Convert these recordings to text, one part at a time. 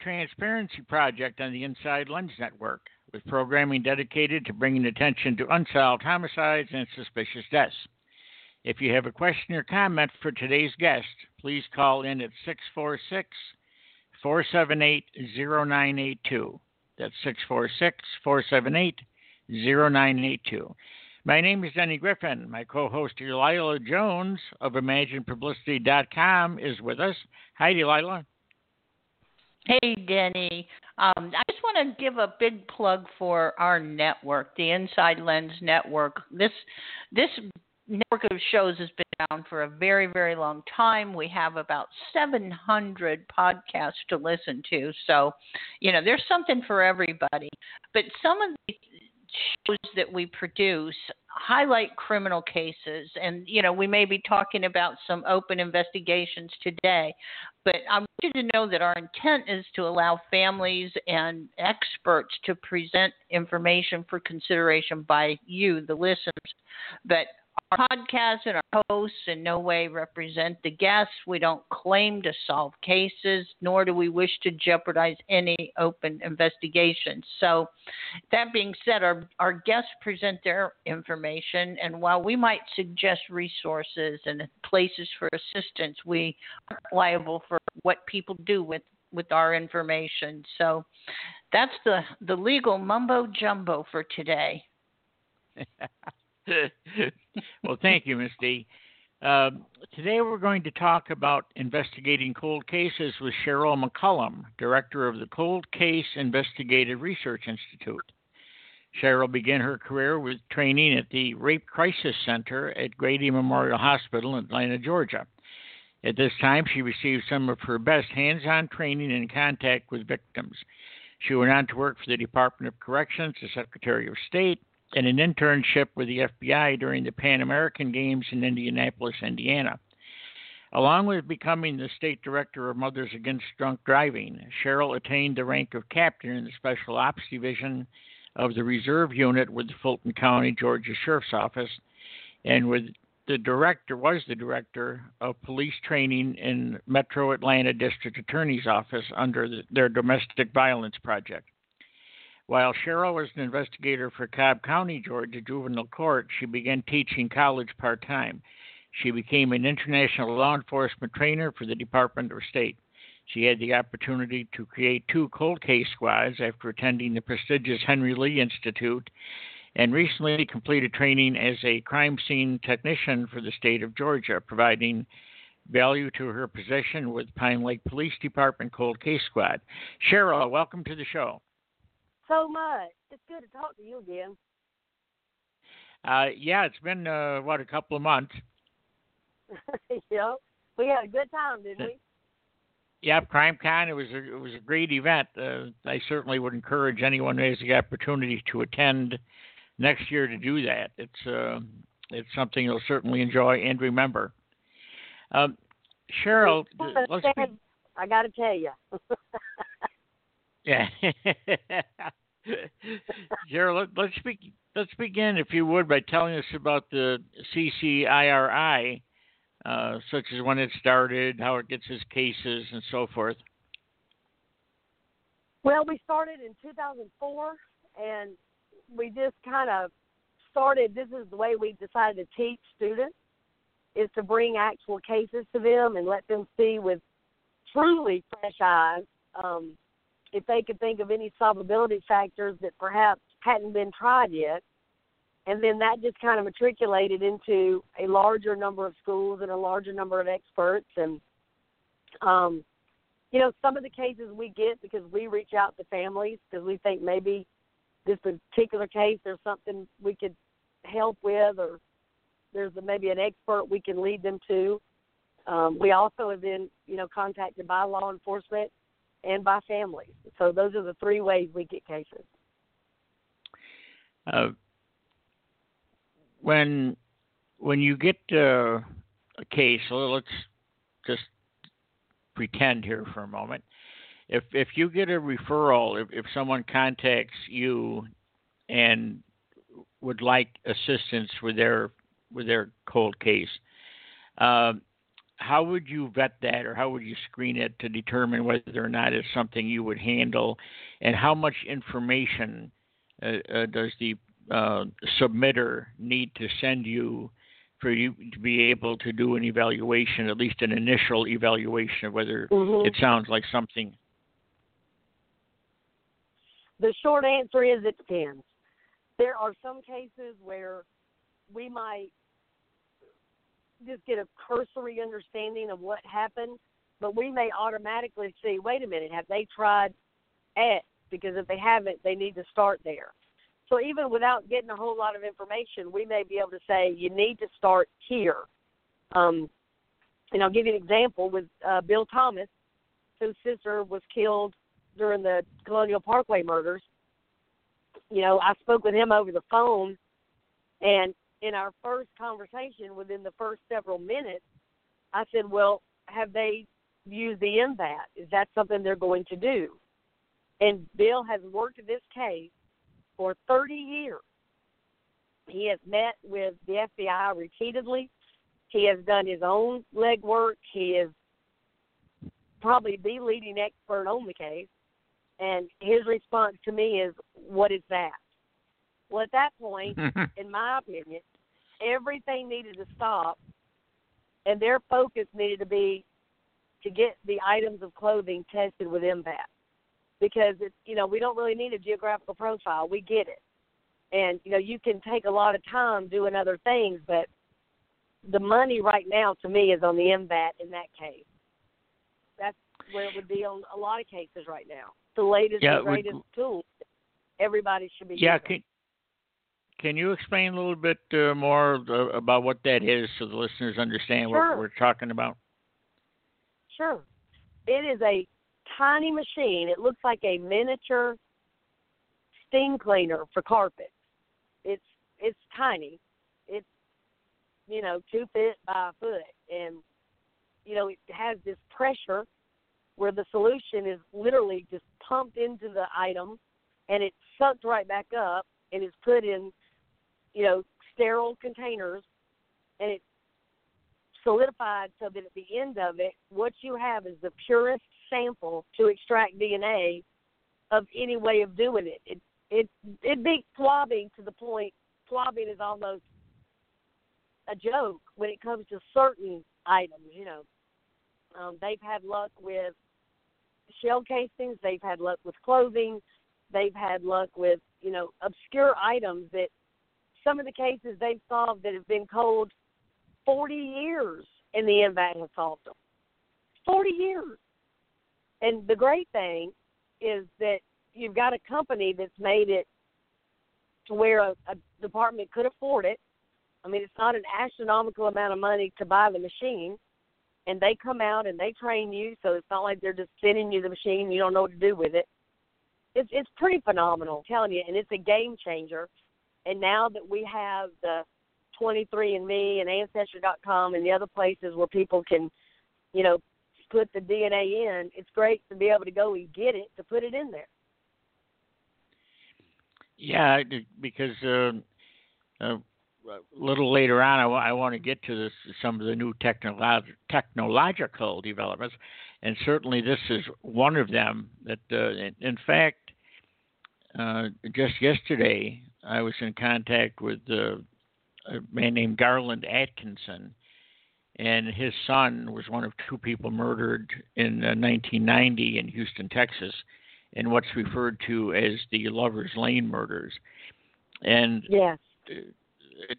Transparency Project on the Inside Lens Network, with programming dedicated to bringing attention to unsolved homicides and suspicious deaths. If you have a question or comment for today's guest, please call in at 646 478 0982. That's 646 478 0982. My name is Denny Griffin. My co host Delilah Jones of ImaginePublicity.com is with us. Hi, Delilah. Hey, Denny. Um, I just want to give a big plug for our network, the Inside Lens Network. This this network of shows has been around for a very, very long time. We have about 700 podcasts to listen to. So, you know, there's something for everybody. But some of the shows that we produce highlight criminal cases. And you know we may be talking about some open investigations today but i want you to know that our intent is to allow families and experts to present information for consideration by you the listeners. But our podcast and our hosts in no way represent the guests. We don't claim to solve cases, nor do we wish to jeopardize any open investigations. So, that being said, our, our guests present their information, and while we might suggest resources and places for assistance, we aren't liable for what people do with, with our information. So, that's the, the legal mumbo jumbo for today. well, thank you, Misty. Uh, today we're going to talk about investigating cold cases with Sheryl McCollum, director of the Cold Case Investigative Research Institute. Sheryl began her career with training at the Rape Crisis Center at Grady Memorial Hospital in Atlanta, Georgia. At this time, she received some of her best hands on training and contact with victims. She went on to work for the Department of Corrections, the Secretary of State, and an internship with the FBI during the Pan American Games in Indianapolis, Indiana. Along with becoming the state director of Mothers Against Drunk Driving, Sheryl attained the rank of captain in the Special Ops Division of the Reserve Unit with the Fulton County, Georgia Sheriff's Office, and with the director was the director of police training in Metro Atlanta District Attorney's Office under the, their domestic violence project. While Sheryl was an investigator for Cobb County, Georgia Juvenile Court, she began teaching college part time. She became an international law enforcement trainer for the Department of State. She had the opportunity to create two cold case squads after attending the prestigious Henry Lee Institute and recently completed training as a crime scene technician for the state of Georgia, providing value to her position with Pine Lake Police Department Cold Case Squad. Sheryl, welcome to the show so much. It's good to talk to you again. Uh, yeah, it's been uh, what a couple of months. yep, we had a good time, didn't we? Yep, CrimeCon. It was a it was a great event. Uh, I certainly would encourage anyone who has the opportunity to attend next year to do that. It's uh, it's something you'll certainly enjoy and remember. Um, Sheryl. Be... I got to tell you. Yeah. Gerald, let, us speak. Let's begin, if you would, by telling us about the CCIRI, uh, such as when it started, how it gets its cases, and so forth. Well, we started in 2004, and we just kind of started. This is the way we decided to teach students is to bring actual cases to them and let them see with truly fresh eyes um, if they could think of any solvability factors that perhaps hadn't been tried yet. And then that just kind of matriculated into a larger number of schools and a larger number of experts. And, um, you know, some of the cases we get because we reach out to families because we think maybe this particular case there's something we could help with or there's maybe an expert we can lead them to. Um, we also have been, you know, contacted by law enforcement and by families. So those are the three ways we get cases. Uh, when when you get uh, a case, let's just pretend here for a moment. If if you get a referral, if, if someone contacts you and would like assistance with their with their cold case, uh, how would you vet that, or how would you screen it to determine whether or not it's something you would handle, and how much information uh, uh, does the uh, submitter need to send you for you to be able to do an evaluation, at least an initial evaluation of whether Mhm. it sounds like something. The short answer is it depends. There are some cases where we might just get a cursory understanding of what happened, but we may automatically see, wait a minute, have they tried X? Because if they haven't, they need to start there. So even without getting a whole lot of information, we may be able to say you need to start here. Um, and I'll give you an example with uh, Bill Thomas, whose sister was killed during the Colonial Parkway murders. You know, I spoke with him over the phone, and in our first conversation, within the first several minutes, I said, "Well, have they used the M-Vac? Is that something they're going to do?" And Bill has worked this case for 30 years. He has met with the FBI repeatedly. He has done his own legwork. He is probably the leading expert on the case. And his response to me is, What is that? Well, at that point, in my opinion, everything needed to stop, and their focus needed to be to get the items of clothing tested with M-Vac because it's you know we don't really need a geographical profile. We get it, and you know you can take a lot of time doing other things, but the money right now to me is on the M-Vac in that case. That's where it would be on a lot of cases right now. The latest Yeah, and would- greatest tool everybody should be Yeah, using. Can you explain a little bit uh, more about what that is so the listeners understand Sure. what we're talking about? Sure. It is a tiny machine. It looks like a miniature steam cleaner for carpet. It's it's tiny. It's you know two feet by a foot, and you know it has this pressure where the solution is literally just pumped into the item, and it's sucked right back up and is put in you know sterile containers, and it's solidified so that at the end of it, what you have is the purest sample to extract DNA of any way of doing it. It it it beats swabbing to the point swabbing is almost a joke when it comes to certain items. You know, um, they've had luck with shell casings. They've had luck with clothing. They've had luck with you know obscure items that some of the cases they've solved that have been cold 40 years and the M-Vac has solved them. 40 years. And the great thing is that you've got a company that's made it to where a, a department could afford it. I mean, it's not an astronomical amount of money to buy the machine. And they come out and they train you, so it's not like they're just sending you the machine. You don't know what to do with it. It's it's pretty phenomenal, I'm telling you, and it's a game changer. And now that we have the 23andMe and Ancestry.com and the other places where people can, you know, put the DNA in, it's great to be able to go and get it to put it in there. Yeah, because uh, uh, a little later on, I want to get to this some of the new technolog- technological developments, and certainly this is one of them. That, uh, in, in fact, uh, just yesterday, I was in contact with uh, a man named Garland Atkinson, and his son was one of two people murdered in uh, 1990 in Houston, Texas, in what's referred to as the Lovers Lane murders. And Yes. uh,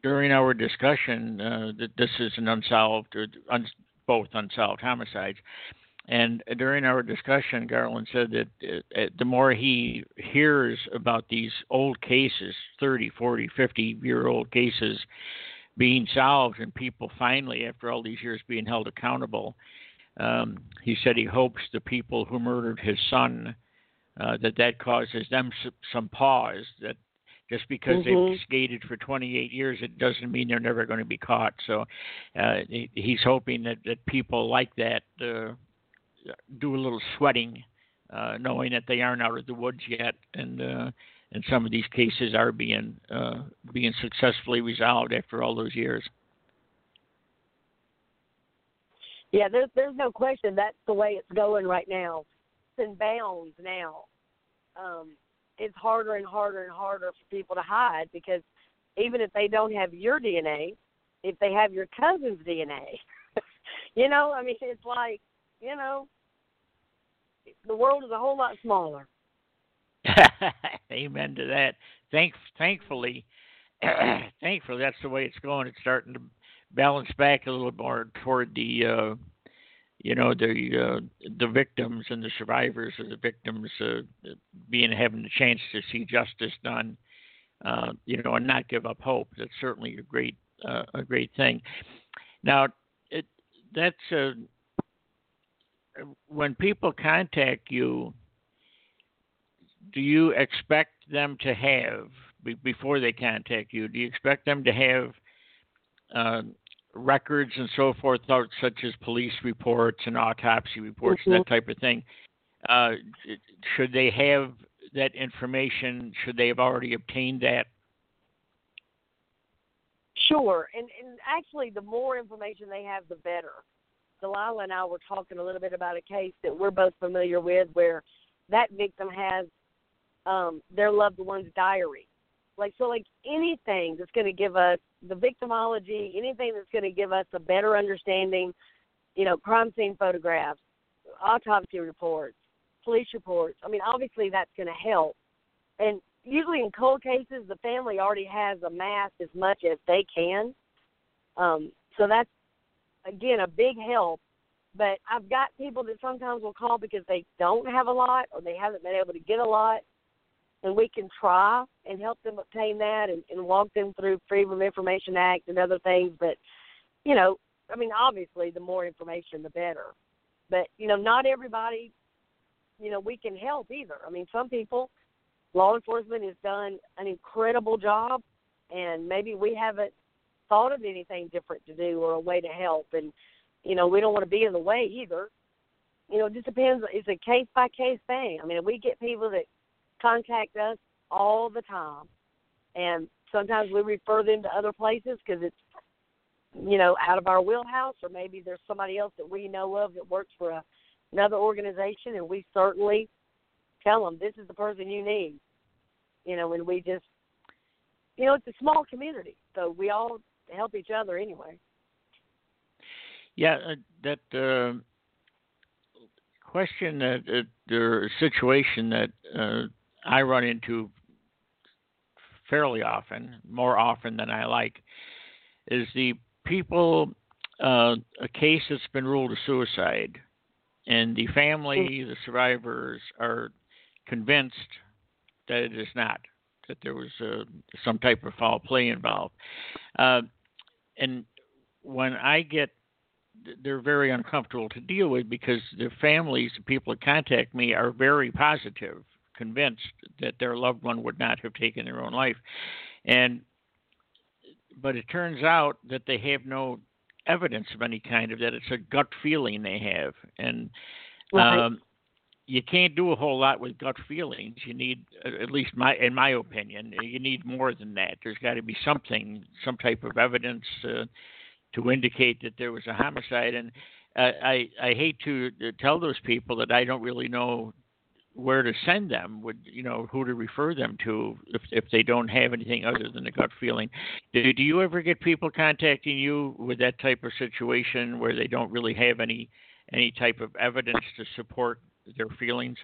during our discussion, uh, that this is an unsolved, or un- both unsolved homicides. And during our discussion, Garland said that uh, the more he hears about these old cases, 30, 40, 50 year old cases being solved, and people finally, after all these years, being held accountable, um, he said he hopes the people who murdered his son uh, that that causes them some pause. That just because Mhm. they've skated for 28 years, it doesn't mean they're never going to be caught. So uh, he's hoping that, that people like that uh, do a little sweating, uh, knowing that they aren't out of the woods yet, and uh, and some of these cases are being uh, being successfully resolved after all those years. Yeah, there's there's no question that's the way it's going right now. It's in bounds now. Um, it's harder and harder and harder for people to hide because even if they don't have your DNA, if they have your cousin's DNA, you know, I mean, it's like, you know, the world is a whole lot smaller. Amen to that. Thank, thankfully, thankfully, that's the way it's going. It's starting to balance back a little more toward the, uh, you know, the uh, the victims and the survivors of the victims uh, being having the chance to see justice done, uh, you know, and not give up hope. That's certainly a great uh, a great thing. Now, it that's uh, when people contact you. Do you expect them to have before they contact you? Do you expect them to have uh, records and so forth, such as police reports and autopsy reports mm-hmm. and that type of thing? Uh, should they have that information? Should they have already obtained that? Sure, and and actually, the more information they have, the better. Delilah and I were talking a little bit about a case that we're both familiar with, where that victim has um, their loved one's diary. Like so, like anything that's going to give us the victimology, anything that's going to give us a better understanding, you know, crime scene photographs, autopsy reports, police reports. I mean, obviously that's going to help. And usually in cold cases, the family already has amassed as much as they can. Um, so that's again a big help. But I've got people that sometimes will call because they don't have a lot or they haven't been able to get a lot, and we can try and help them obtain that and, and walk them through Freedom of Information Act and other things. But you know, I mean, obviously, the more information, the better. But you know, not everybody, you know, we can help either. I mean, some people law enforcement has done an incredible job, and maybe we haven't thought of anything different to do or a way to help. And you know, we don't want to be in the way either. You know, it just depends. It's a case by case thing. I mean, we get people that contact us all the time, and sometimes we refer them to other places because it's you know out of our wheelhouse, or maybe there's somebody else that we know of that works for a, another organization, and we certainly tell them this is the person you need. You know, and we just, you know, it's a small community, so we all help each other anyway. Yeah, uh, that uh, question that uh, the situation that uh, I run into fairly often, more often than I like, is the people uh, a case that's been ruled a suicide, and the family, the survivors, are convinced that it is not, that there was uh, some type of foul play involved. Uh, and when I get, they're very uncomfortable to deal with because the families, the people that contact me, are very positive, convinced that their loved one would not have taken their own life. And but it turns out that they have no evidence of any kind of that. It's a gut feeling they have, and right. um, you can't do a whole lot with gut feelings. You need, at least my, in my opinion, you need more than that. There's got to be something, some type of evidence uh, to indicate that there was a homicide. And uh, I, I hate to tell those people that I don't really know where to send them. Would you know who to refer them to if if they don't have anything other than a gut feeling? Do, do you ever get people contacting you with that type of situation where they don't really have any any type of evidence to support their feelings?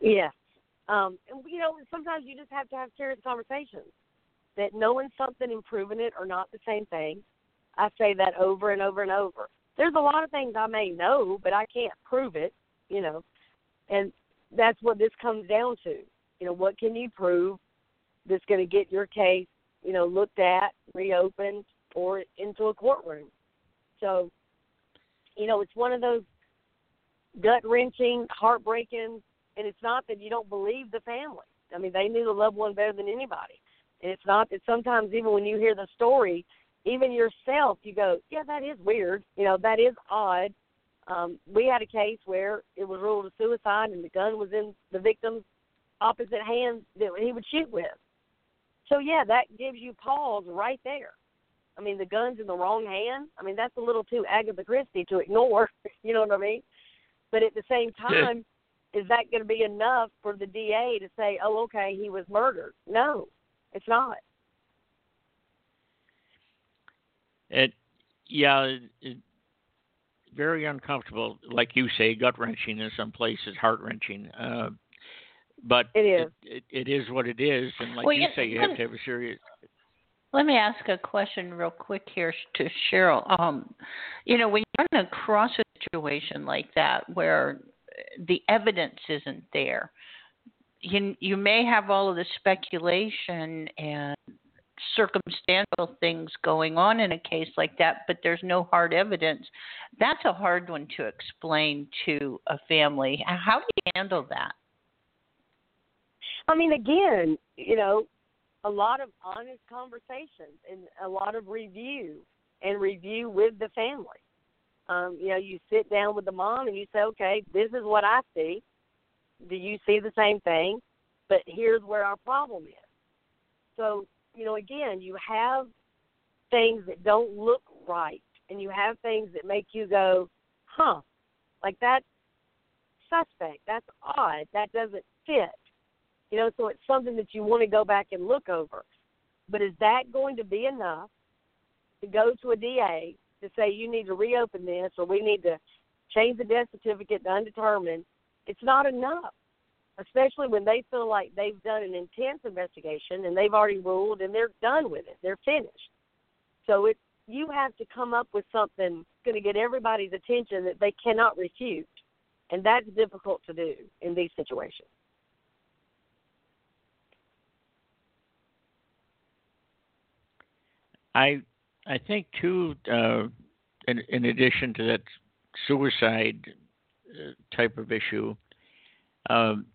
Yes. Um, and you know, sometimes you just have to have serious conversations. That knowing something and proving it are not the same thing. I say that over and over and over. There's a lot of things I may know, but I can't prove it. You know, and that's what this comes down to. You know, what can you prove that's going to get your case, you know, looked at, reopened, or into a courtroom? So, you know, it's one of those gut wrenching, heartbreaking, and it's not that you don't believe the family. I mean, they knew the loved one better than anybody. And it's not that sometimes even when you hear the story, even yourself, you go, yeah, that is weird. You know, that is odd. Um, we had a case where it was ruled a suicide, and the gun was in the victim's opposite hand that he would shoot with. So yeah, that gives you pause right there. I mean, the gun's in the wrong hand. I mean, that's a little too Agatha Christie to ignore. you know what I mean? But at the same time, is that going to be enough for the DA to say, "Oh, okay, he was murdered"? No, it's not. It, yeah, it, very uncomfortable, like you say, gut wrenching in some places, heart wrenching. Uh, but it is. It, it, it is what it is, and like well, you say, you have to have a serious. Let me ask a question real quick here to Sheryl. Um, you know, when you're in a cross situation like that where the evidence isn't there, you you may have all of the speculation and circumstantial things going on in a case like that, but there's no hard evidence. That's a hard one to explain to a family. How do you handle that? I mean, again, you know, a lot of honest conversations and a lot of review and review with the family. Um, you know, you sit down with the mom and you say, okay, this is what I see. Do you see the same thing? But here's where our problem is. So, you know, again, you have things that don't look right and you have things that make you go, huh, like that's suspect, that's odd, that doesn't fit. You know, so it's something that you want to go back and look over. But is that going to be enough to go to a DA to say you need to reopen this or we need to change the death certificate to undetermined? It's not enough, especially when they feel like they've done an intense investigation and they've already ruled and they're done with it. They're finished. So it you have to come up with something going to get everybody's attention that they cannot refute, and that's difficult to do in these situations. I I think too, uh, in, in addition to that suicide uh, type of issue, um,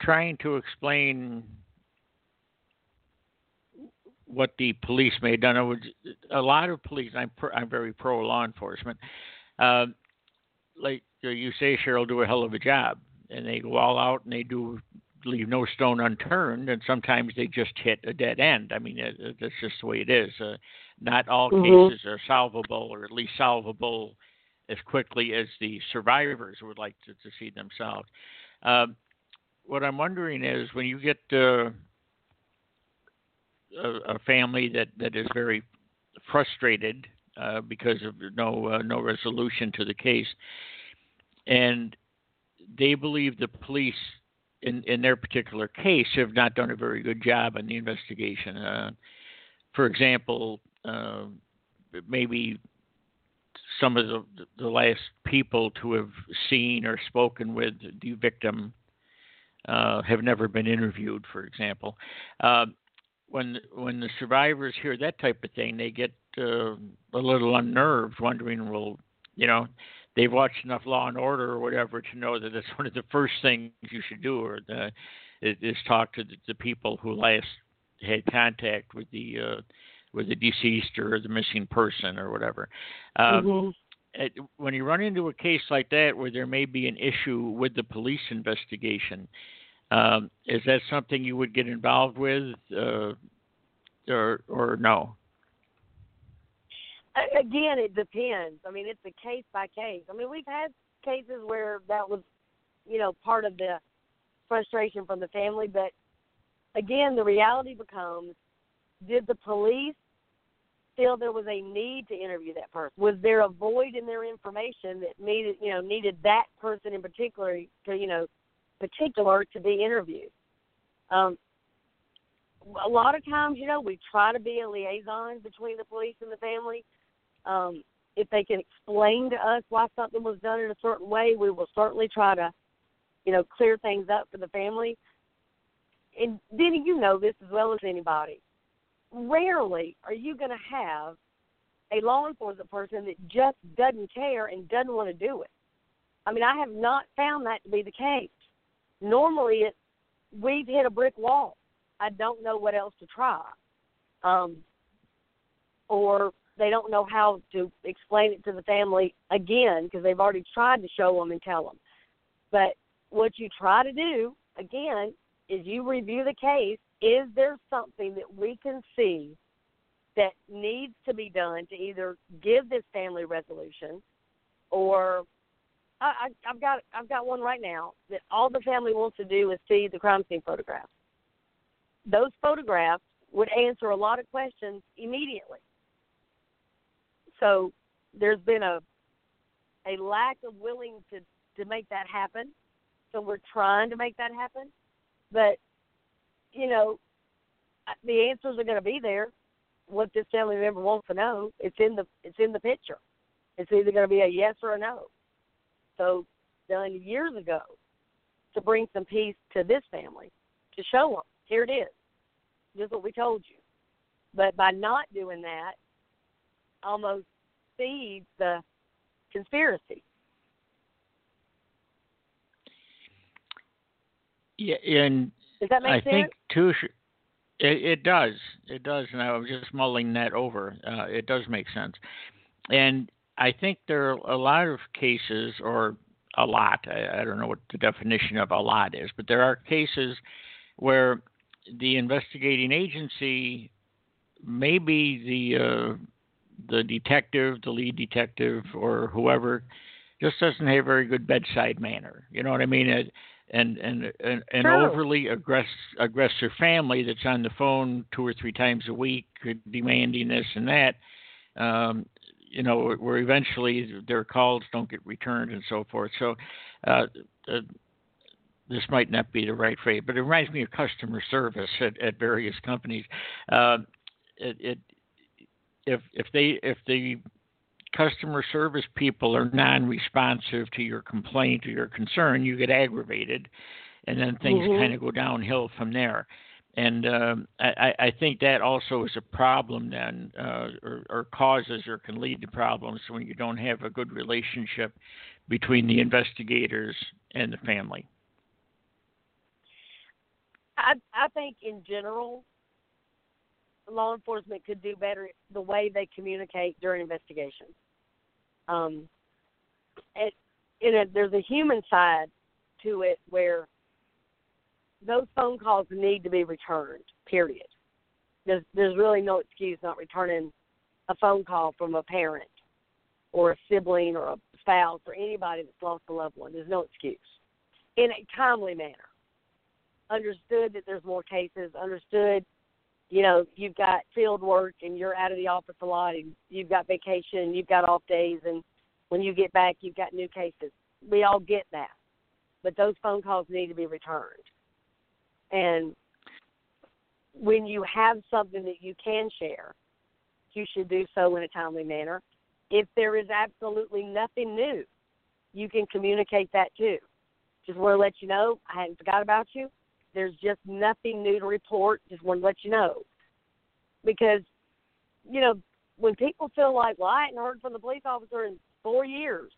trying to explain what the police may have done. Was, a lot of police. I'm pro, I'm very pro law enforcement. Uh, like you say, Sheryl, do a hell of a job, and they go all out and they do leave no stone unturned, and sometimes they just hit a dead end. I mean, it, it, that's just the way it is. Uh, not all mm-hmm. cases are solvable, or at least solvable as quickly as the survivors would like to, to see themselves. Uh, what I'm wondering is when you get uh, a, a, family that, that is very frustrated uh, because of no uh, no resolution to the case, and they believe the police in, in their particular case, have not done a very good job in the investigation. Uh, for example, uh, maybe some of the, the last people to have seen or spoken with the victim uh, have never been interviewed, for example. Uh, when when the survivors hear that type of thing, they get uh, a little unnerved, wondering, well, you know, they've watched enough Law and Order or whatever to know that it's one of the first things you should do, or the, is talk to the, the people who last had contact with the uh, with the deceased or the missing person or whatever. Um, mm-hmm. When you run into a case like that where there may be an issue with the police investigation, um, is that something you would get involved with, uh, or or no? Again, it depends. I mean, it's a case by case. I mean, we've had cases where that was, you know, part of the frustration from the family, but again, the reality becomes did the police feel there was a need to interview that person? Was there a void in their information that needed, you know, needed that person in particular to, you know, particular to be interviewed? Um, a lot of times, you know, we try to be a liaison between the police and the family. Um, if they can explain to us why something was done in a certain way, we will certainly try to, you know, clear things up for the family. And Denny, you know this as well as anybody. Rarely are you going to have a law enforcement person that just doesn't care and doesn't want to do it. I mean, I have not found that to be the case. Normally, it's we've hit a brick wall. I don't know what else to try. Um, or they don't know how to explain it to the family again because they've already tried to show them and tell them. But what you try to do again is you review the case. Is there something that we can see that needs to be done to either give this family resolution or I, I, I've got I've got one right now that all the family wants to do is see the crime scene photographs. Those photographs would answer a lot of questions immediately. So there's been a a lack of willing to to make that happen. So we're trying to make that happen, but you know the answers are going to be there. What this family member wants to know, it's in the it's in the picture. It's either going to be a yes or a no. So done years ago to bring some peace to this family, to show them here it is, just what we told you. But by not doing that, almost feeds the conspiracy. Yeah, and does that make I sense? think too. It, it does. It does, and I was just mulling that over. Uh, it does make sense, and I think there are a lot of cases, or a lot. I, I don't know what the definition of a lot is, but there are cases where the investigating agency, maybe the uh, the detective, the lead detective, or whoever, just doesn't have a very good bedside manner. You know what I mean? It, and and an, an overly aggress, aggressive family that's on the phone two or three times a week, demanding this and that. Um, you know, where eventually their calls don't get returned and so forth. So, uh, uh, this might not be the right phrase, but it reminds me of customer service at, at various companies. Uh, it, it, if if they if the customer service people are non-responsive to your complaint or your concern, you get aggravated, and then things mm-hmm. kind of go downhill from there. And um, I, I, think that also is a problem then, uh, or, or, causes or can lead to problems when you don't have a good relationship between the investigators and the family. I, I think in general, law enforcement could do better the way they communicate during investigations. Um, it, it, there's a human side to it where those phone calls need to be returned. Period. There's there's really no excuse not returning a phone call from a parent or a sibling or a spouse or anybody that's lost a loved one. There's no excuse. In a timely manner. Understood that there's more cases. Understood, you know, you've got field work and you're out of the office a lot and you've got vacation, you've got off days, and when you get back, you've got new cases. We all get that. But those phone calls need to be returned. And when you have something that you can share, you should do so in a timely manner. If there is absolutely nothing new, you can communicate that too. Just want to let you know I hadn't forgot about you. There's just nothing new to report. Just want to let you know. Because, you know, when people feel like, well, I hadn't heard from the police officer in four years,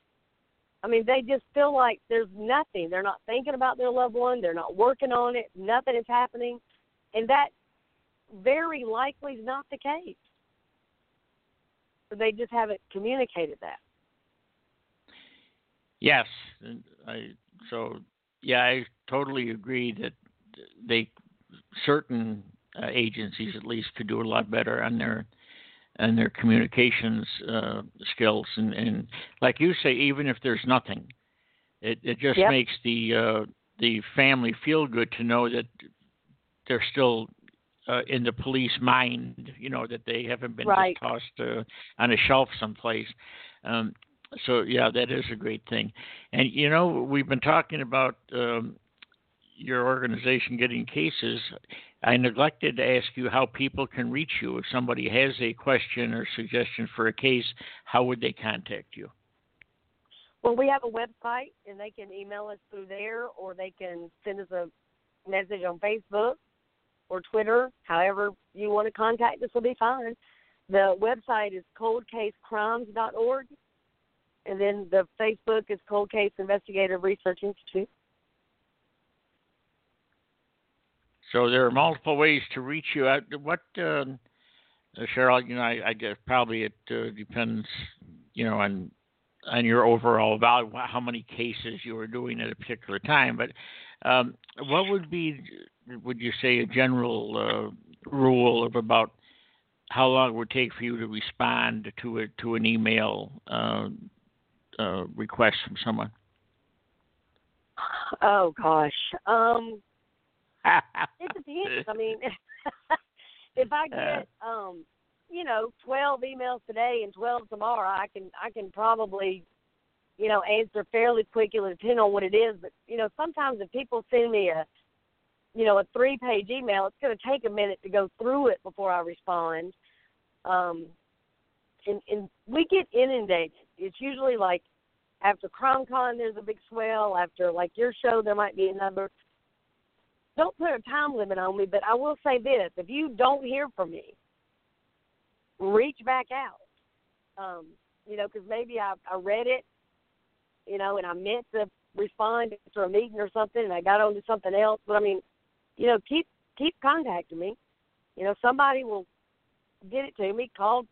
I mean, they just feel like there's nothing. They're not thinking about their loved one. They're not working on it. Nothing is happening. And that very likely is not the case. They just haven't communicated that. Yes, I so yeah, I totally agree that they certain uh, agencies at least could do a lot better on their and their communications uh, skills. And, and like you say, even if there's nothing, it, it just yep. makes the uh, the family feel good to know that they're still uh, in the police mind. You know that they haven't been right. tossed uh, on a shelf someplace. Um, so yeah, that is a great thing. And you know, we've been talking about um, your organization getting cases. I neglected to ask you how people can reach you. If somebody has a question or suggestion for a case, how would they contact you? Well, we have a website, and they can email us through there, or they can send us a message on Facebook or Twitter. However you want to contact us will be fine. The website is coldcasecrimes.org, and then the Facebook is Cold Case Investigative Research Institute. So there are multiple ways to reach you. What, uh, Sheryl? You know, I, I guess probably it uh, depends, you know, on on your overall value, how many cases you are doing at a particular time. But um, what would be, would you say, a general uh, rule of about how long it would take for you to respond to a to an email uh, uh, request from someone? Oh gosh, um, it depends. I mean, if I get um, you know, twelve emails today and twelve tomorrow, I can I can probably, you know, answer fairly quickly depending on what it is. But you know, sometimes if people send me a, you know, a three page email, it's going to take a minute to go through it before I respond. Um, and and we get inundated. It's usually like after CrimeCon, there's a big swell. After like your show, there might be another. Don't put a time limit on me, but I will say this: if you don't hear from me, reach back out. Um, you know, because maybe I, I read it, you know, and I meant to respond to a meeting or something, and I got on to something else. But I mean, you know, keep keep contacting me. You know, somebody will get it to me. Call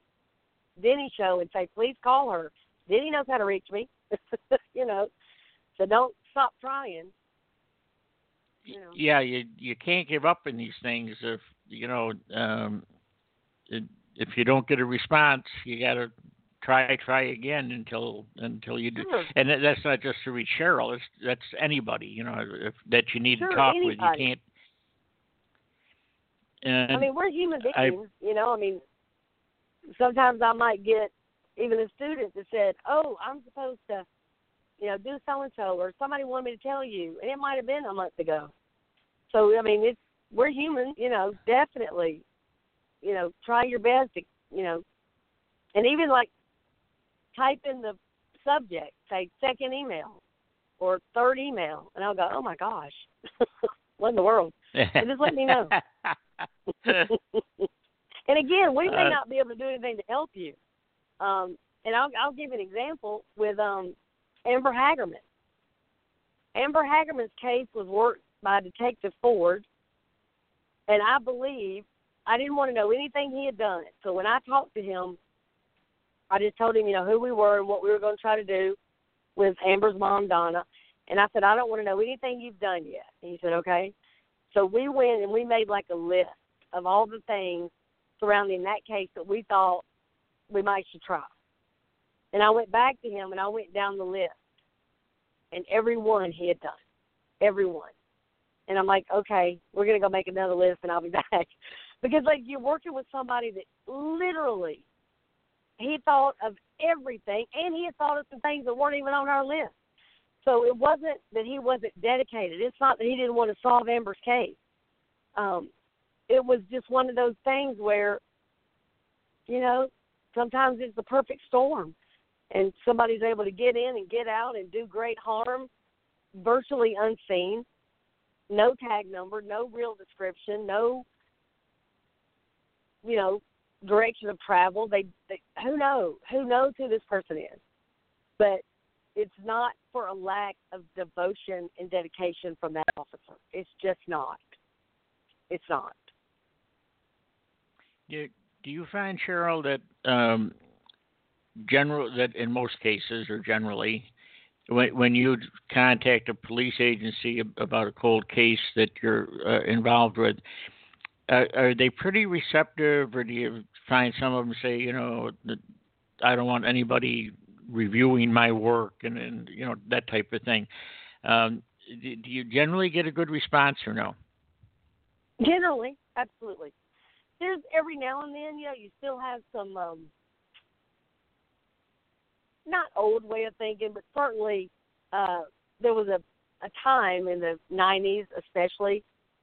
Denny show and say, please call her. Denny knows how to reach me. you know, so don't stop trying. You know. Yeah, you you can't give up in these things if you know um, it, if you don't get a response, you got to try try again until until you do. Sure. And that's not just to reach Sheryl. It's that's anybody you know if, that you need sure, to talk anybody. with. You can't. And I mean, we're human beings. I- you know, I mean, sometimes I might get even a student that said, "Oh, I'm supposed to, you know, do so and so," or somebody wanted me to tell you, and it might have been a month ago. So I mean, it's we're human. You know, definitely. You know, try your best to, you know, and even like type in the subject, say second email or third email, and I'll go, "Oh my gosh, what in the world?" And just let me know. and again, we may Uh, not be able to do anything to help you. Um, and I'll, I'll give an example with um, Amber Hagerman. Amber Hagerman's case was worked by Detective Ford, and I believe I didn't want to know anything he had done. So when I talked to him, I just told him, you know, who we were and what we were going to try to do with Amber's mom, Donna. And I said, I don't want to know anything you've done yet. And he said, okay. So we went and we made like a list of all the things surrounding that case that we thought we might should try. And I went back to him and I went down the list, and every one he had done, every one. And I'm like, okay, we're gonna go make another list, and I'll be back, because like you're working with somebody that literally he thought of everything, and he had thought of some things that weren't even on our list. So it wasn't that he wasn't dedicated. It's not that he didn't want to solve Amber's case. Um, it was just one of those things where, you know, sometimes it's the perfect storm, and somebody's able to get in and get out and do great harm, virtually unseen, no tag number, no real description, no, you know, direction of travel. They, they who knows who knows who this person is, but it's not for a lack of devotion and dedication from that officer. It's just not. It's not. Do, do you find Sheryl that um, general that in most cases or generally, when when you contact a police agency about a cold case that you're uh, involved with, uh, are they pretty receptive, or do you find some of them say, you know, I don't want anybody reviewing my work and, and you know that type of thing? Um, do, do you generally get a good response or no? Generally, absolutely. There's every now and then, know, you still have some um not old way of thinking, but certainly uh there was a a time in the 90s especially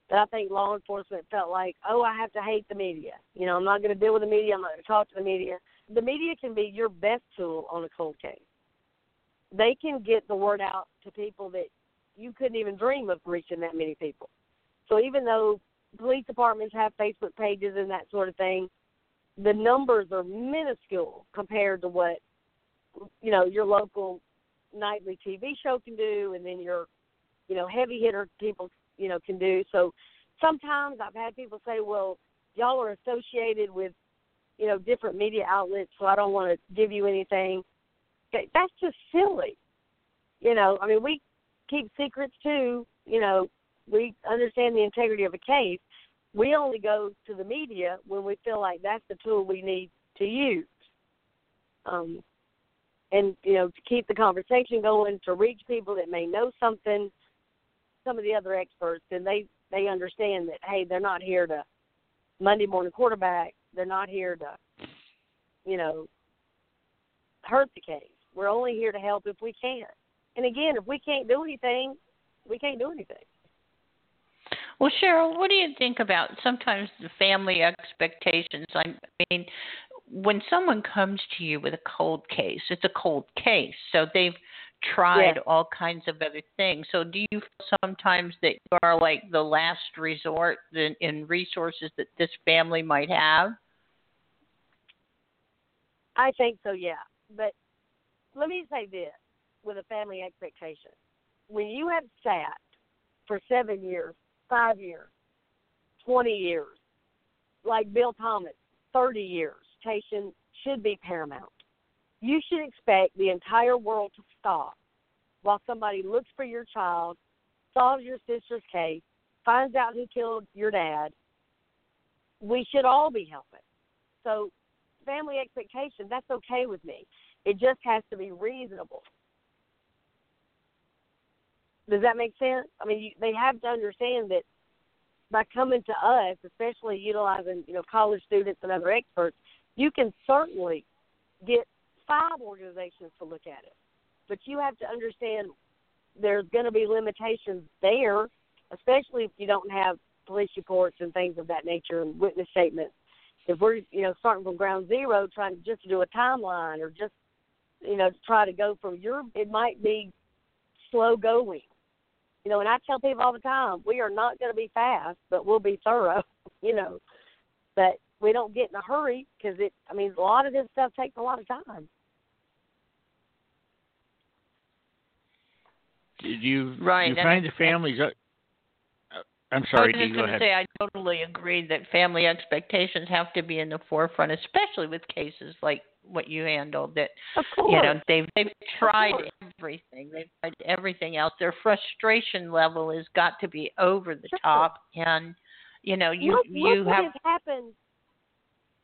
that I think law enforcement felt like, "Oh, I have to hate the media. You know, I'm not going to deal with the media. I'm not going to talk to the media." The media can be your best tool on a cold case. They can get the word out to people that you couldn't even dream of reaching that many people. So even though police departments have Facebook pages and that sort of thing, the numbers are minuscule compared to what you know your local nightly TV show can do, and then your you know heavy hitter people you know can do. So sometimes I've had people say, "Well, y'all are associated with you know different media outlets, so I don't want to give you anything." That's just silly. You know, I mean, we keep secrets too. You know, we understand the integrity of a case, We only go to the media when we feel like that's the tool we need to use. Um, and you know to keep the conversation going, to reach people that may know something, some of the other experts, and they they understand that hey, they're not here to Monday morning quarterback. They're not here to, you know, hurt the case. We're only here to help if we can. And again, if we can't do anything, we can't do anything. Well, Sheryl, what do you think about sometimes the family expectations? I mean, when someone comes to you with a cold case, it's a cold case. So they've tried yeah. all kinds of other things. So do you feel sometimes that you are like the last resort in, in resources that this family might have? I think so, yeah. But let me say this with a family expectation. When you have sat for seven years, five years, 20 years, like Bill Thomas, 30 years, should be paramount. You should expect the entire world to stop while somebody looks for your child, solves your sister's case, finds out who killed your dad. We should all be helping. So, family expectation, that's okay with me. It just has to be reasonable. Does that make sense? I mean, you, they have to understand that by coming to us, especially utilizing you know college students and other experts, you can certainly get five organizations to look at it, but you have to understand there's going to be limitations there, especially if you don't have police reports and things of that nature and witness statements. If we're you know starting from ground zero, trying to just do a timeline or just you know try to go from your, it might be slow going. You know, and I tell people all the time, we are not going to be fast, but we'll be thorough. You know, but we don't get in a hurry because it. I mean, a lot of this stuff takes a lot of time. Did you right? you find the families? Uh, I'm sorry. I was just going to say I totally agree that family expectations have to be in the forefront, especially with cases like what you handled. That you know they've they've tried everything. They've tried everything else. Their frustration level has got to be over the sure. top, and you know you look, you look have what has happened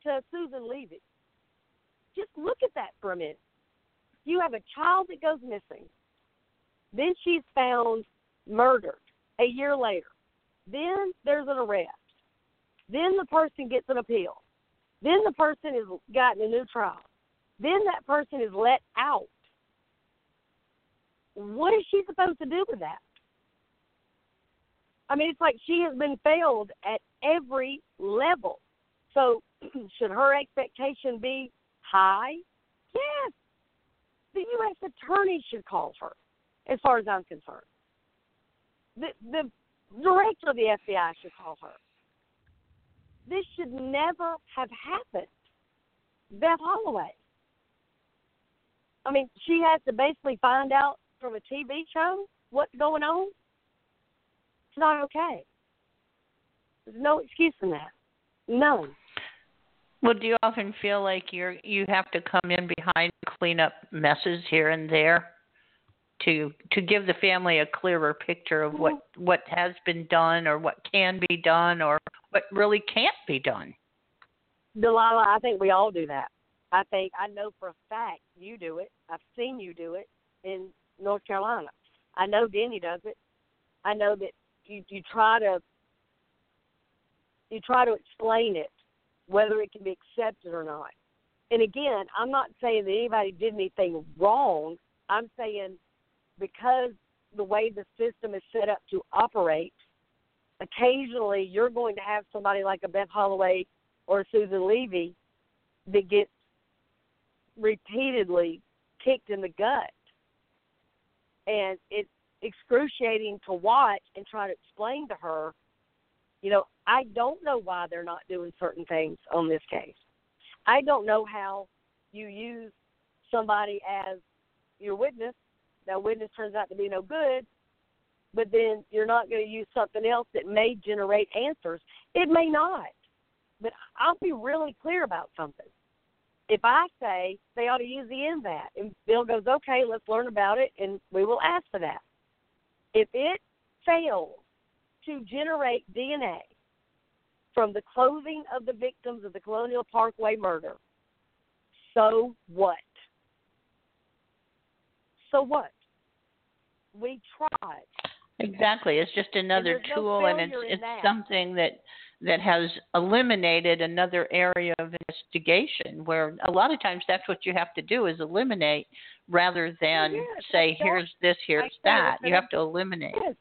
to Susan Levy. Just look at that for a minute. You have a child that goes missing. Then she's found murdered a year later. Then there's an arrest. Then the person gets an appeal. Then the person is gotten a new trial. Then that person is let out. What is she supposed to do with that? I mean, it's like she has been failed at every level. So, should her expectation be high? Yes. The U.S. attorney should call her, as far as I'm concerned. The, the director of the FBI should call her. This should never have happened. Beth Holloway. I mean, she has to basically find out from a TV show what's going on. It's not okay. There's no excuse in that. None. Well, do you often feel like you're you have to come in behind clean up messes here and there to to give the family a clearer picture of what what has been done or what can be done or what really can't be done? Delilah, I think we all do that. I think I know for a fact you do it. I've seen you do it in North Carolina. I know Denny does it. I know that you you try to you try to explain it whether it can be accepted or not. And again, I'm not saying that anybody did anything wrong. I'm saying because the way the system is set up to operate, occasionally you're going to have somebody like a Beth Holloway or a Susan Levy that gets repeatedly kicked in the gut. And it's excruciating to watch and try to explain to her you know, I don't know why they're not doing certain things on this case. I don't know how you use somebody as your witness. That witness turns out to be no good, but then you're not going to use something else that may generate answers. It may not. But I'll be really clear about something. If I say they ought to use the M-Vac, and Bill goes, okay, let's learn about it, and we will ask for that. If it fails to generate DNA from the clothing of the victims of the Colonial Parkway murder. So what? So what? We tried. Exactly. It's just another no tool and it's it's that. something that that has eliminated another area of investigation where a lot of times that's what you have to do is eliminate rather than yes, say here's this here's that you have to eliminate Yes.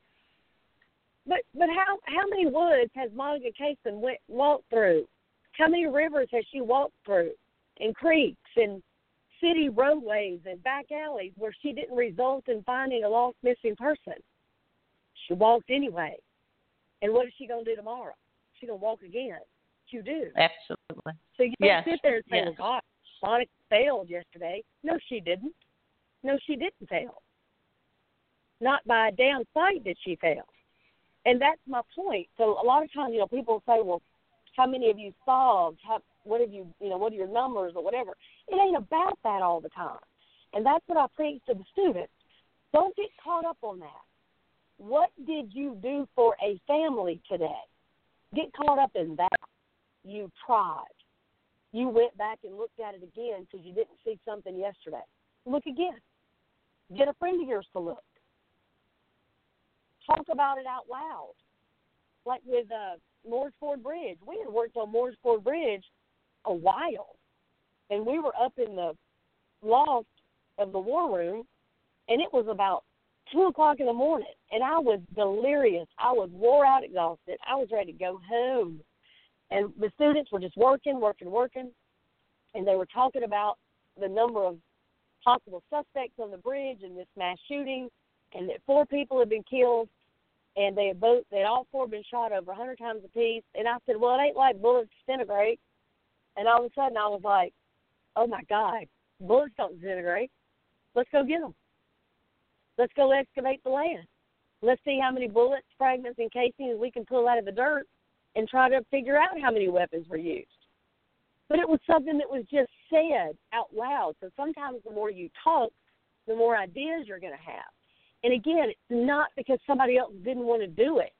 But but how how many woods has Monica Caison went walked through? How many rivers has she walked through? And creeks and city roadways and back alleys where she didn't result in finding a lost missing person. She walked anyway. And what is she gonna do tomorrow? She's gonna walk again. You do. absolutely So you don't sit there and say, yes. Oh, well God, Monica failed yesterday. No, she didn't. No, she didn't fail. Not by a damn sight did she fail. And that's my point. So a lot of times, you know, people say, Well, how many of you solved? How what have you you know, what are your numbers or whatever? It ain't about that all the time. And that's what I preach to the students. Don't get caught up on that. What did you do for a family today? Get caught up in that. You tried. You went back and looked at it again because you didn't see something yesterday. Look again. Get a friend of yours to look. Talk about it out loud. Like with uh, Moore's Ford Bridge. We had worked on Moore's Ford Bridge a while. And we were up in the loft of the war room, and it was about 2 o'clock in the morning. And I was delirious. I was wore out, exhausted. I was ready to go home. And the students were just working, working, working. And they were talking about the number of possible suspects on the bridge in this mass shooting, and that four people had been killed, and they had both, they had all four been shot over a hundred times apiece. And I said, well, it ain't like bullets disintegrate. And all of a sudden, I was like, oh my God, bullets don't disintegrate. Let's go get them. Let's go excavate the land. Let's see how many bullets, fragments, and casings we can pull out of the dirt and try to figure out how many weapons were used. But it was something that was just said out loud. So sometimes the more you talk, the more ideas you're going to have. And again, it's not because somebody else didn't want to do it.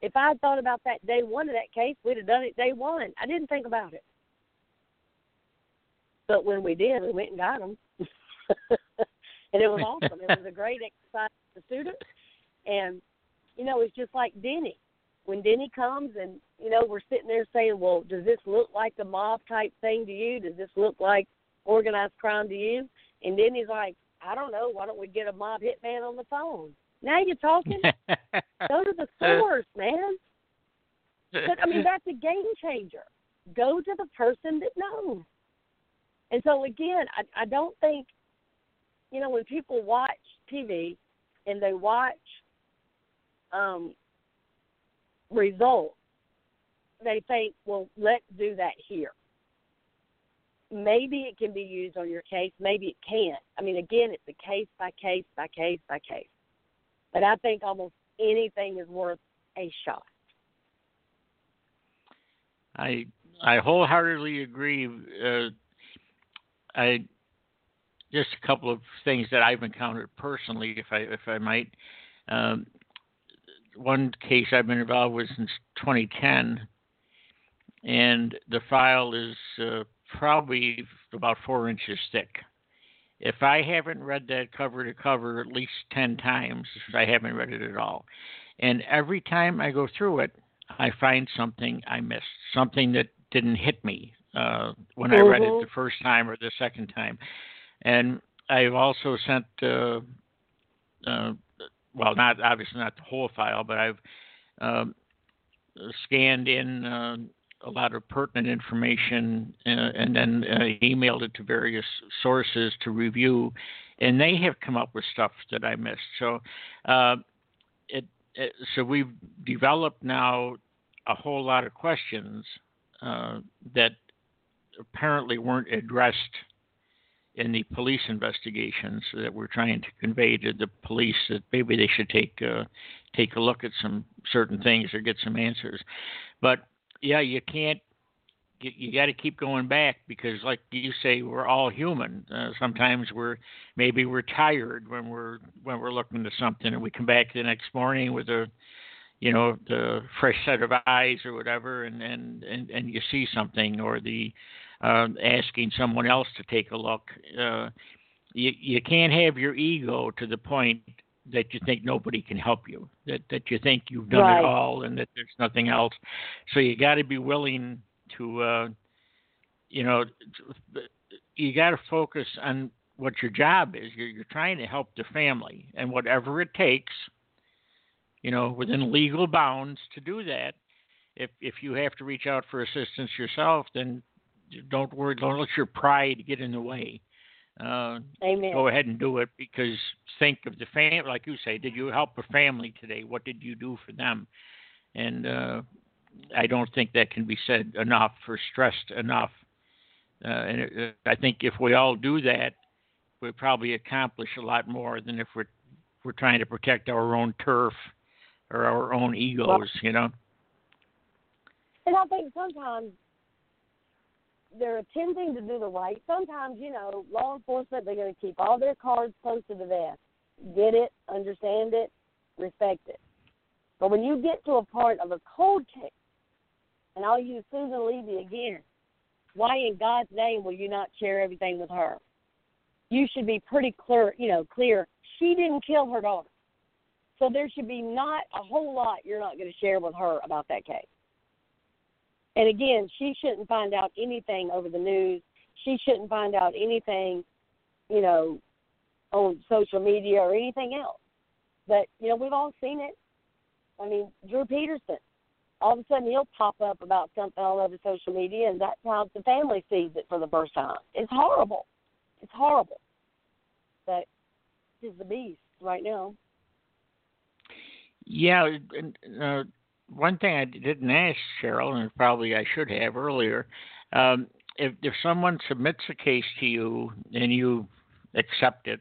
If I had thought about that day one of that case, we'd have done it day one. I didn't think about it. But when we did, we went and got them. and it was awesome. it was a great exercise for the students. And, you know, it's just like Denny. When Denny comes and, you know, we're sitting there saying, well, does this look like the mob type thing to you? Does this look like organized crime to you? And Denny's like, I don't know. Why don't we get a mob hitman on the phone? Now you're talking. Go to the source, man. But I mean, that's a game changer. Go to the person that knows. And so again, I, I don't think, you know, when people watch TV and they watch um, results, they think, well, let's do that here. Maybe it can be used on your case. Maybe it can't. I mean, again, it's a case by case by case by case. But I think almost anything is worth a shot. I I wholeheartedly agree. Uh, I just a couple of things that I've encountered personally, if I if I might. Um, one case I've been involved with since 2010, and the file is uh, probably about four inches thick. If I haven't read that cover to cover at least 10 times, I haven't read it at all. And every time I go through it, I find something I missed, something that didn't hit me uh, when I read it the first time or the second time. And I've also sent, uh, uh, well, not obviously not the whole file, but I've um, scanned in uh, a lot of pertinent information uh, and then uh, emailed it to various sources to review, and they have come up with stuff that I missed. So, uh, it, it so we've developed now a whole lot of questions uh, that apparently weren't addressed in the police investigations that we're trying to convey to the police that maybe they should take uh, take a look at some certain things or get some answers. But yeah, you can't. You, you got to keep going back because, like you say, we're all human. Uh, sometimes we're maybe we're tired when we're when we're looking at something, and we come back the next morning with a you know the fresh set of eyes or whatever and and and, and you see something or the uh, asking someone else to take a look uh, you you can't have your ego to the point that you think nobody can help you that that you think you've done right. it all and that there's nothing else so you got to be willing to uh you know you got to focus on what your job is you're you're trying to help the family and whatever it takes you know, within legal bounds to do that. If if you have to reach out for assistance yourself, then don't worry. Don't let your pride get in the way. Uh, Amen. Go ahead and do it because think of the family. Like you say, did you help a family today? What did you do for them? And uh, I don't think that can be said enough or stressed enough. Uh, and it, I think if we all do that, we probably accomplish a lot more than if we're we're trying to protect our own turf or our own egos, well, you know. And I think sometimes they're attempting to do the right. Sometimes, you know, law enforcement they're going to keep all their cards close to the vest. Get it, understand it, respect it. But when you get to a part of a cold case, and I'll use Susan Levy again, why in God's name will you not share everything with her? You should be pretty clear, you know, clear. She didn't kill her daughter. So there should be not a whole lot you're not going to share with her about that case. And again, she shouldn't find out anything over the news. She shouldn't find out anything, you know, on social media or anything else. But, you know, we've all seen it. I mean, Drew Peterson, all of a sudden he'll pop up about something all over social media, and that's how the family sees it for the first time. It's horrible. It's horrible. But it's the beast right now. Yeah, and uh, one thing I didn't ask Sheryl, and probably I should have earlier, um, if if someone submits a case to you and you accept it,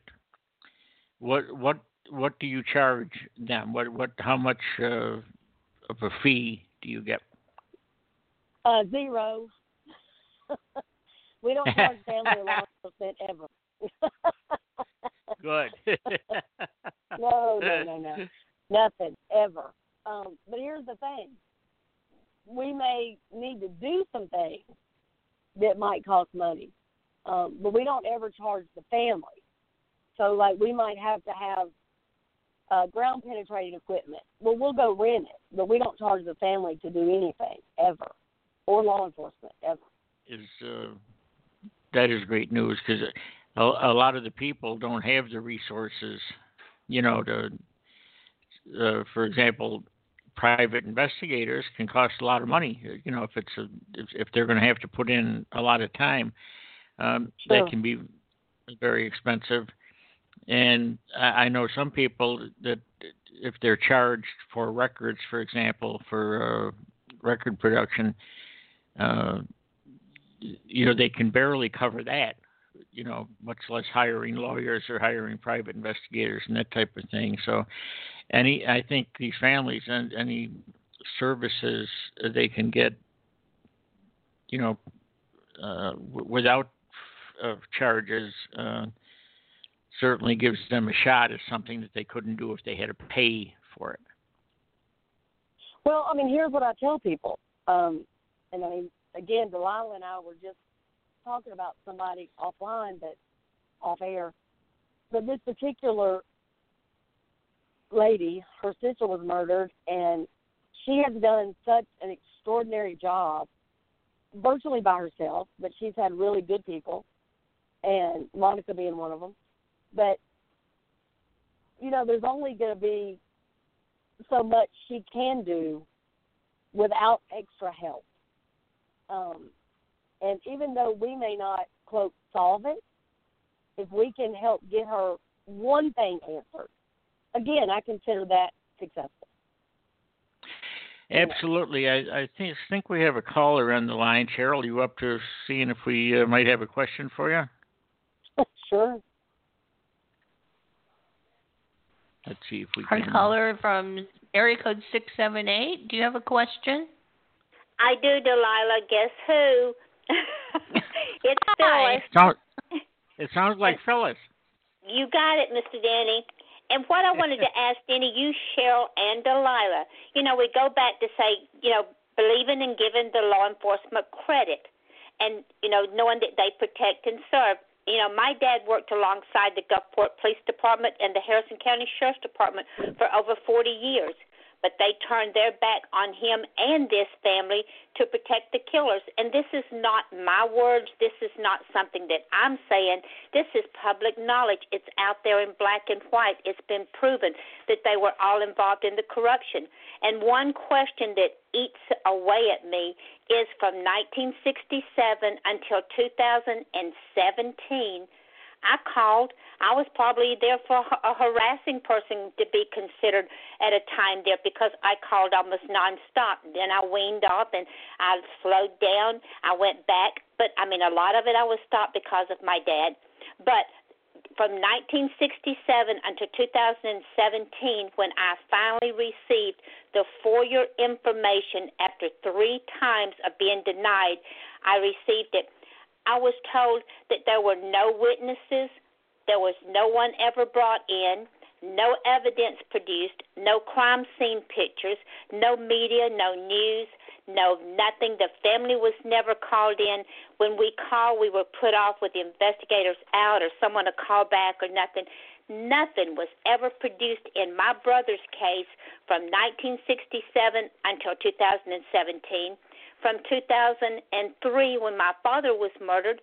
what what what do you charge them? What what how much uh, of a fee do you get? Uh, zero. we don't charge family law enforcement ever. Good. no, no, no, no. Nothing ever. Um, but here's the thing: we may need to do some things that might cost money, um, but we don't ever charge the family. So, like, we might have to have uh, ground penetrating equipment. Well, we'll go rent it, but we don't charge the family to do anything ever, or law enforcement ever. Is uh, that is great news because a, a lot of the people don't have the resources, you know, to uh, for example, private investigators can cost a lot of money. You know, if it's a, if, if they're going to have to put in a lot of time, um, sure. that can be very expensive. And I, I know some people that if they're charged for records, for example, for uh, record production, uh, you know, they can barely cover that. You know, much less hiring lawyers or hiring private investigators and that type of thing. So, any I think these families and any services they can get, you know, uh, w- without uh, charges, uh, certainly gives them a shot at something that they couldn't do if they had to pay for it. Well, I mean, here's what I tell people, um, and I mean, again, Delilah and I were just talking about somebody offline, but off air. But this particular lady, her sister was murdered, and she has done such an extraordinary job, virtually by herself, but she's had really good people, and Monica being one of them. But, you know, there's only going to be so much she can do without extra help. Um, and even though we may not, quote, solve it, if we can help get her one thing answered, again, I consider that successful. Absolutely. I, I think think we have a caller on the line. Sheryl, you up to seeing if we uh, might have a question for you? sure. Let's see if we Our can. caller from area code 678. Do you have a question? I do, Delilah. Guess who? it's Phyllis. It sounds, it sounds like Phyllis. You got it, Mr. Danny. And what I wanted to ask Denny, you, Sheryl, and Delilah, you know, we go back to say, you know, believing and giving the law enforcement credit, and you know, knowing that they protect and serve. You know, my dad worked alongside the Gulfport Police Department and the Harrison County Sheriff's Department for over 40 years but they turned their back on him and this family to protect the killers. And this is not my words. This is not something that I'm saying. This is public knowledge. It's out there in black and white. It's been proven that they were all involved in the corruption. And one question that eats away at me is from 1967 until 2017 I called. I was probably there for a harassing person to be considered at a time there because I called almost nonstop. Then I weaned off and I slowed down. I went back, but I mean, a lot of it I was stopped because of my dad. But from 1967 until 2017, when I finally received the FOIA information after three times of being denied, I received it I was told that there were no witnesses, there was no one ever brought in, no evidence produced, no crime scene pictures, no media, no news, no nothing. The family was never called in. When we called, we were put off with the investigators out or someone to call back or nothing. Nothing was ever produced in my brother's case from 1967 until 2017 from 2003 when my father was murdered,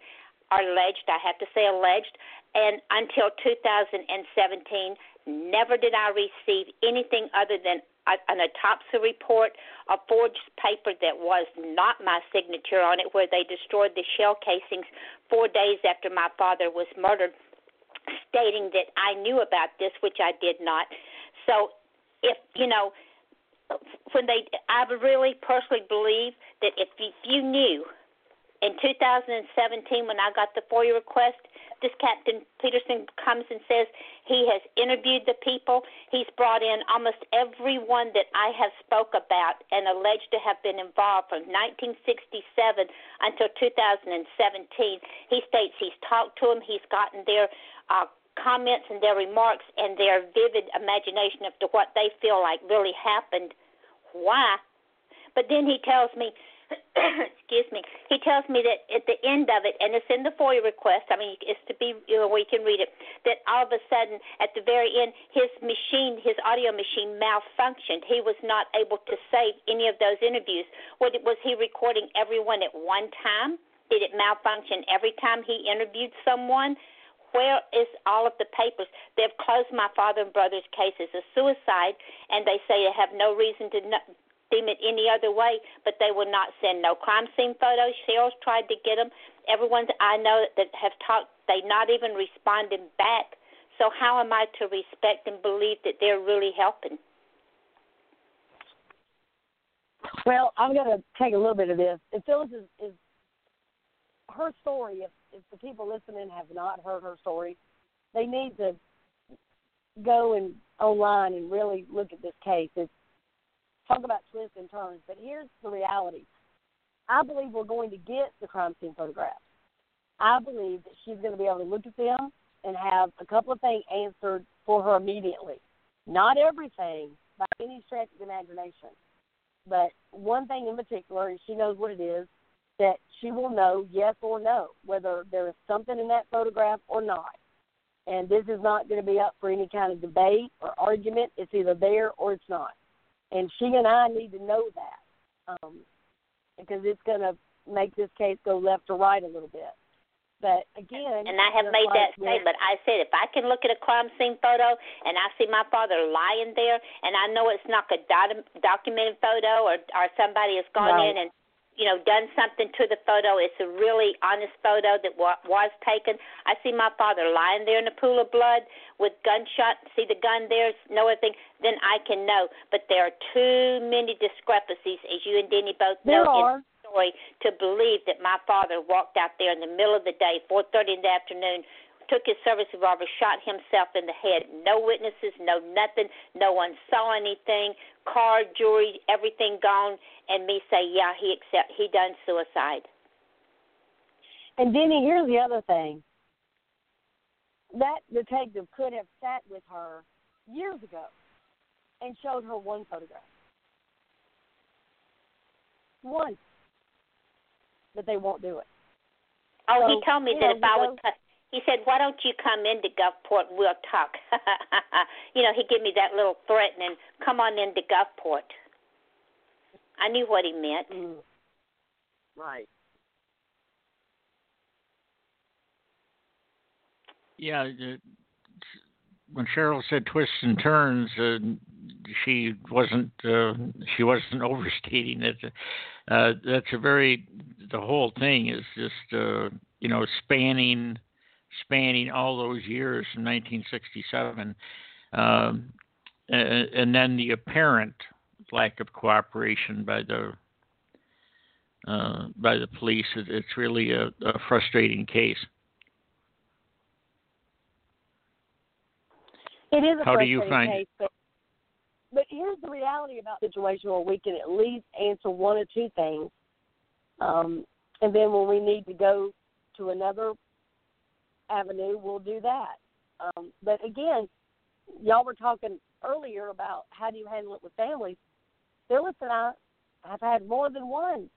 alleged, I have to say alleged, and until 2017, never did I receive anything other than an autopsy report, a forged paper that was not my signature on it, where they destroyed the shell casings four days after my father was murdered, stating that I knew about this, which I did not. So, if you know, when they, I really personally believe that if you, if you knew in 2017 when I got the FOIA request, this Captain Peterson comes and says he has interviewed the people. He's brought in almost everyone that I have spoke about and alleged to have been involved from 1967 until 2017. He states he's talked to them. He's gotten their uh, comments and their remarks and their vivid imagination of to what they feel like really happened. Why? But then he tells me, excuse me, he tells me that at the end of it, and it's in the FOIA request. I mean, it's to be you know, you can read it. That all of a sudden, at the very end, his machine, his audio machine, malfunctioned. He was not able to save any of those interviews. What was he recording everyone at one time? Did it malfunction every time he interviewed someone? Where is all of the papers? They've closed my father and brother's case as suicide, and they say they have no reason to deem it any other way, but they will not send no crime scene photos. Sheryl's tried to get them. Everyone I know that have talked, they not even responding back. So how am I to respect and believe that they're really helping? Well, I'm going to take a little bit of this. Phyllis is, is her story, if if the people listening have not heard her story, they need to go and online and really look at this case. It's talk about twists and turns, but here's the reality. I believe we're going to get the crime scene photographs. I believe that she's going to be able to look at them and have a couple of things answered for her immediately. Not everything by any stretch of the imagination, but one thing in particular, and she knows what it is, that she will know yes or no whether there is something in that photograph or not. And this is not going to be up for any kind of debate or argument. It's either there or it's not. And she and I need to know that um, because it's going to make this case go left or right a little bit. But again, and I have made like that statement. I said if I can look at a crime scene photo and I see my father lying there, and I know it's not a documented photo or or somebody has gone right. in and you know, done something to the photo. It's a really honest photo that wa- was taken. I see my father lying there in a pool of blood with gunshot. See the gun there, no other thing. Then I can know. But there are too many discrepancies, as you and Denny both there know are. in the story, to believe that my father walked out there in the middle of the day, 4:30 in the afternoon, took his service revolver, shot himself in the head. No witnesses, no nothing. No one saw anything. Car, jewelry, everything gone. And me say, yeah, he accept he done suicide. And Denny, here's the other thing. That detective could have sat with her years ago and showed her one photograph. One. But they won't do it. Oh, So, he told me that know, if I would. co- He said, "Why don't you come into Gulfport we'll talk?" you know, he gave me that little threatening, "Come on into Gulfport." I knew what he meant. Mm. Right. Yeah, uh, when Sheryl said twists and turns, uh, she wasn't uh, she wasn't overstating it. Uh, that's a very the whole thing is just uh, you know spanning spanning all those years from 1967, um, and, and then the apparent lack of cooperation by the uh, by the police. It, it's really a, a frustrating case. It is a How do you frustrating find case, but, but here's the reality about the situation where we can at least answer one or two things. Um, and then when we need to go to another avenue, we'll do that. Um, but again, y'all were talking earlier about how do you handle it with families. Phyllis and I have had more than one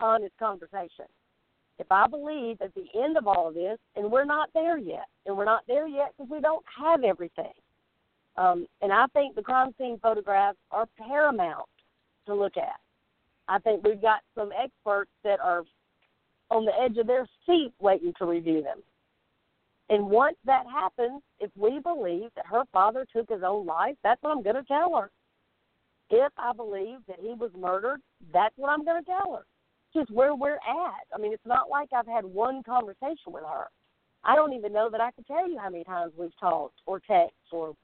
honest conversation. If I believe at the end of all of this, and we're not there yet, and we're not there yet because we don't have everything. Um, and I think the crime scene photographs are paramount to look at. I think we've got some experts that are on the edge of their seat waiting to review them. And once that happens, if we believe that her father took his own life, that's what I'm going to tell her. If I believe that he was murdered, that's what I'm going to tell her. Just where we're at. I mean, it's not like I've had one conversation with her. I don't even know that I can tell you how many times we've talked or text or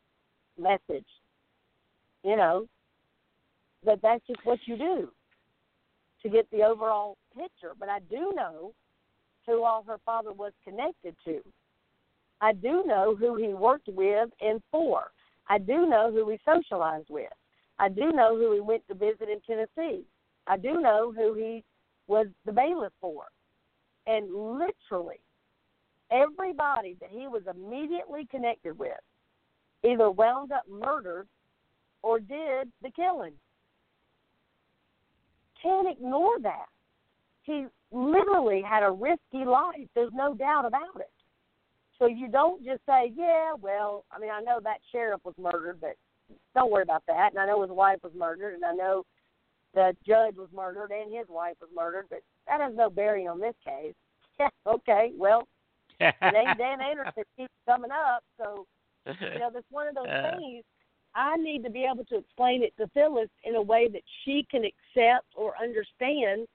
messaged. You know, that that's just what you do to get the overall picture. But I do know who all her father was connected to. I do know who he worked with and for. I do know who he socialized with. I do know who he went to visit in Tennessee. I do know who he was the bailiff for. And literally, everybody that he was immediately connected with either wound up murdered or did the killing. Can't ignore that. He literally had a risky life. There's no doubt about it. So you don't just say, yeah, well, I mean, I know that sheriff was murdered, but don't worry about that. And I know his wife was murdered, and I know the judge was murdered and his wife was murdered, but that has no bearing on this case. Yeah, okay, well, name Dan Anderson keeps coming up, so you know, that's one of those Uh. things. I need to be able to explain it to Phyllis in a way that she can accept or understand,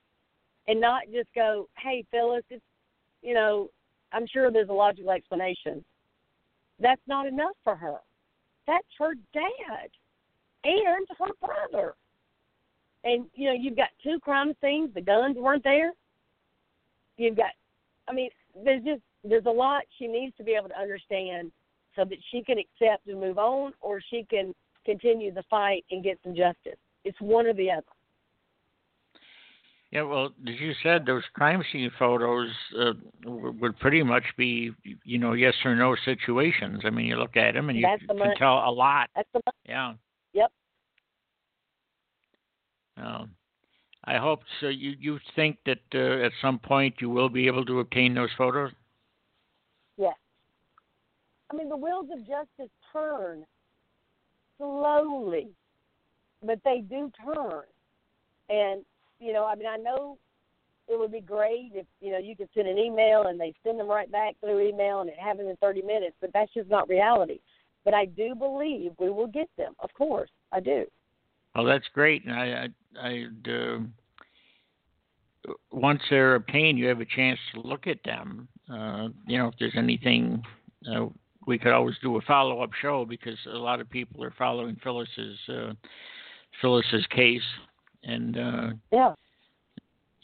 and not just go, "Hey, Phyllis, it's you know, I'm sure there's a logical explanation." That's not enough for her. That's her dad and her brother. And you know, you've got two crime scenes. The guns weren't there. You've got, I mean, there's just there's a lot she needs to be able to understand so that she can accept and move on, or she can continue the fight and get some justice. It's one or the other. Yeah, well, as you said, those crime scene photos uh, w- would pretty much be, you know, yes or no situations. I mean, you look at them and you That's can tell a lot. That's the Yeah. Yep. Um, I hope so. You you think that uh, at some point you will be able to obtain those photos? Yes. I mean, the wheels of justice turn slowly, but they do turn. And, you know, I mean, I know it would be great if, you know, you could send an email and they send them right back through email and it happens in 30 minutes, but that's just not reality. But I do believe we will get them. Of course, I do. Well, that's great. And I, I, I'd, uh, once they're obtained, you have a chance to look at them. Uh, you know, if there's anything, uh, we could always do a follow-up show because a lot of people are following Phyllis's uh, Phyllis's case, and uh, Yeah.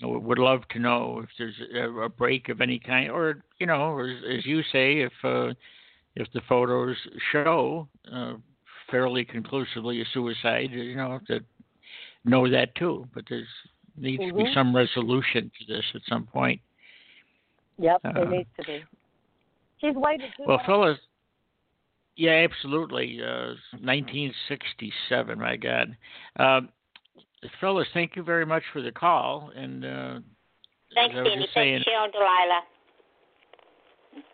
Would love to know if there's a, a break of any kind, or you know, or as, as you say, if uh, if the photos show uh, fairly conclusively a suicide, you know, to know that too. But there's needs to be Mhm. some resolution to this at some point. Yep, Uh, there needs to be. She's waited Well. Phyllis, Yeah, absolutely. Uh, 1967. My God, uh, fellas, thank you very much for the call. And uh, thanks, Danny. Thanks, Sheryl Delilah.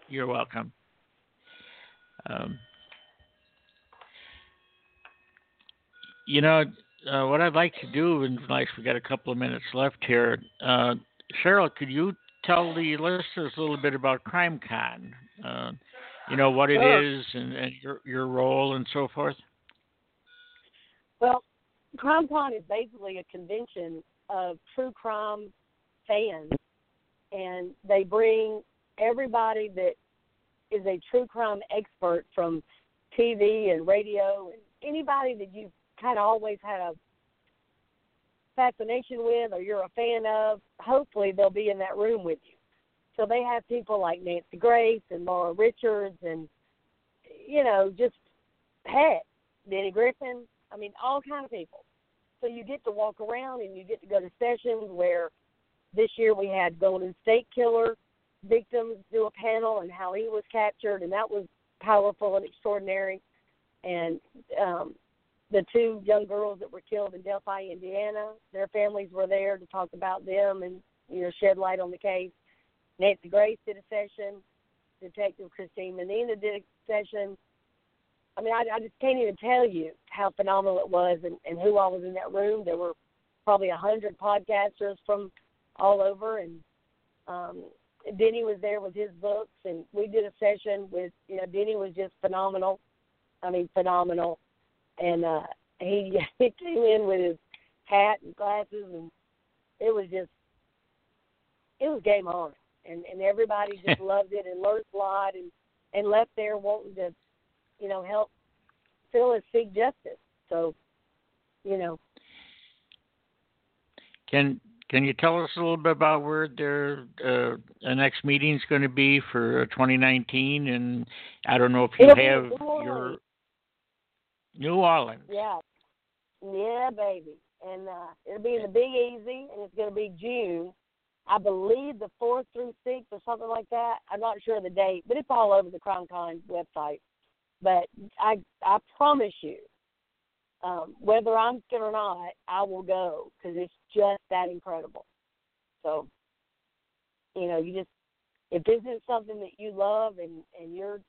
You're welcome. Um, you know, uh, what I'd like to do, and nice, we got a couple of minutes left here. Uh, Sheryl, could you tell the listeners a little bit about CrimeCon? Uh, you know what it sure. is and, and your your role and so forth. Well, CrimeCon is basically a convention of true crime fans, and they bring everybody that is a true crime expert from TV and radio and anybody that you've kind of always had a fascination with or you're a fan of, hopefully they'll be in that room with you. So they have people like Nancy Grace and Laura Richards and you know, just heck, Denny Griffin. I mean, all kind of people. So you get to walk around and you get to go to sessions where this year we had Golden State Killer victims do a panel and how he was captured, and that was powerful and extraordinary. And um, the two young girls that were killed in Delphi, Indiana, their families were there to talk about them and you know shed light on the case. Nancy Grace did a session. Detective Christine Menina did a session. I mean, I, I just can't even tell you how phenomenal it was and, and who all was in that room. There were probably a hundred podcasters from all over, and um, Denny was there with his books, and we did a session with you know Denny was just phenomenal. I mean, phenomenal, and uh, he he came in with his hat and glasses, and it was just it was game on, and and everybody just loved it and learned a lot, and and left there wanting to, you know, help Phyllis seek justice. So, you know. Can can you tell us a little bit about where their uh, the next meeting is going to be for 2019? And I don't know if you It'll have New your New Orleans. Yeah, yeah, baby, and uh, it'll be in the Big Easy, and it's going to be June. I believe the fourth through sixth or something like that. I'm not sure of the date, but it's all over the CrimeCon website. But I I promise you, um, whether I'm good or not, I will go because it's just that incredible. So, you know, you just if this is something that you love and and you're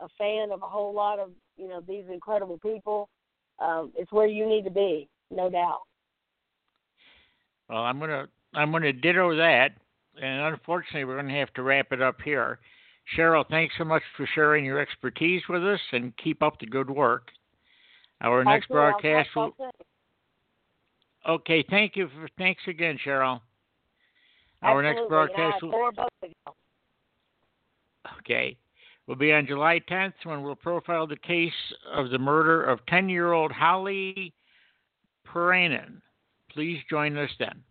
a fan of a whole lot of you know these incredible people, um, it's where you need to be, no doubt. Well, I'm gonna I'm gonna ditto that, and unfortunately, we're gonna have to wrap it up here. Sheryl, thanks so much for sharing your expertise with us, and keep up the good work. Our next broadcast will. Okay, thank you. For, thanks again, Sheryl. Our Absolutely. next broadcast will. Okay. Will be on July 10th when we'll profile the case of the murder of 10 year old Holly Piirainen. Please join us then.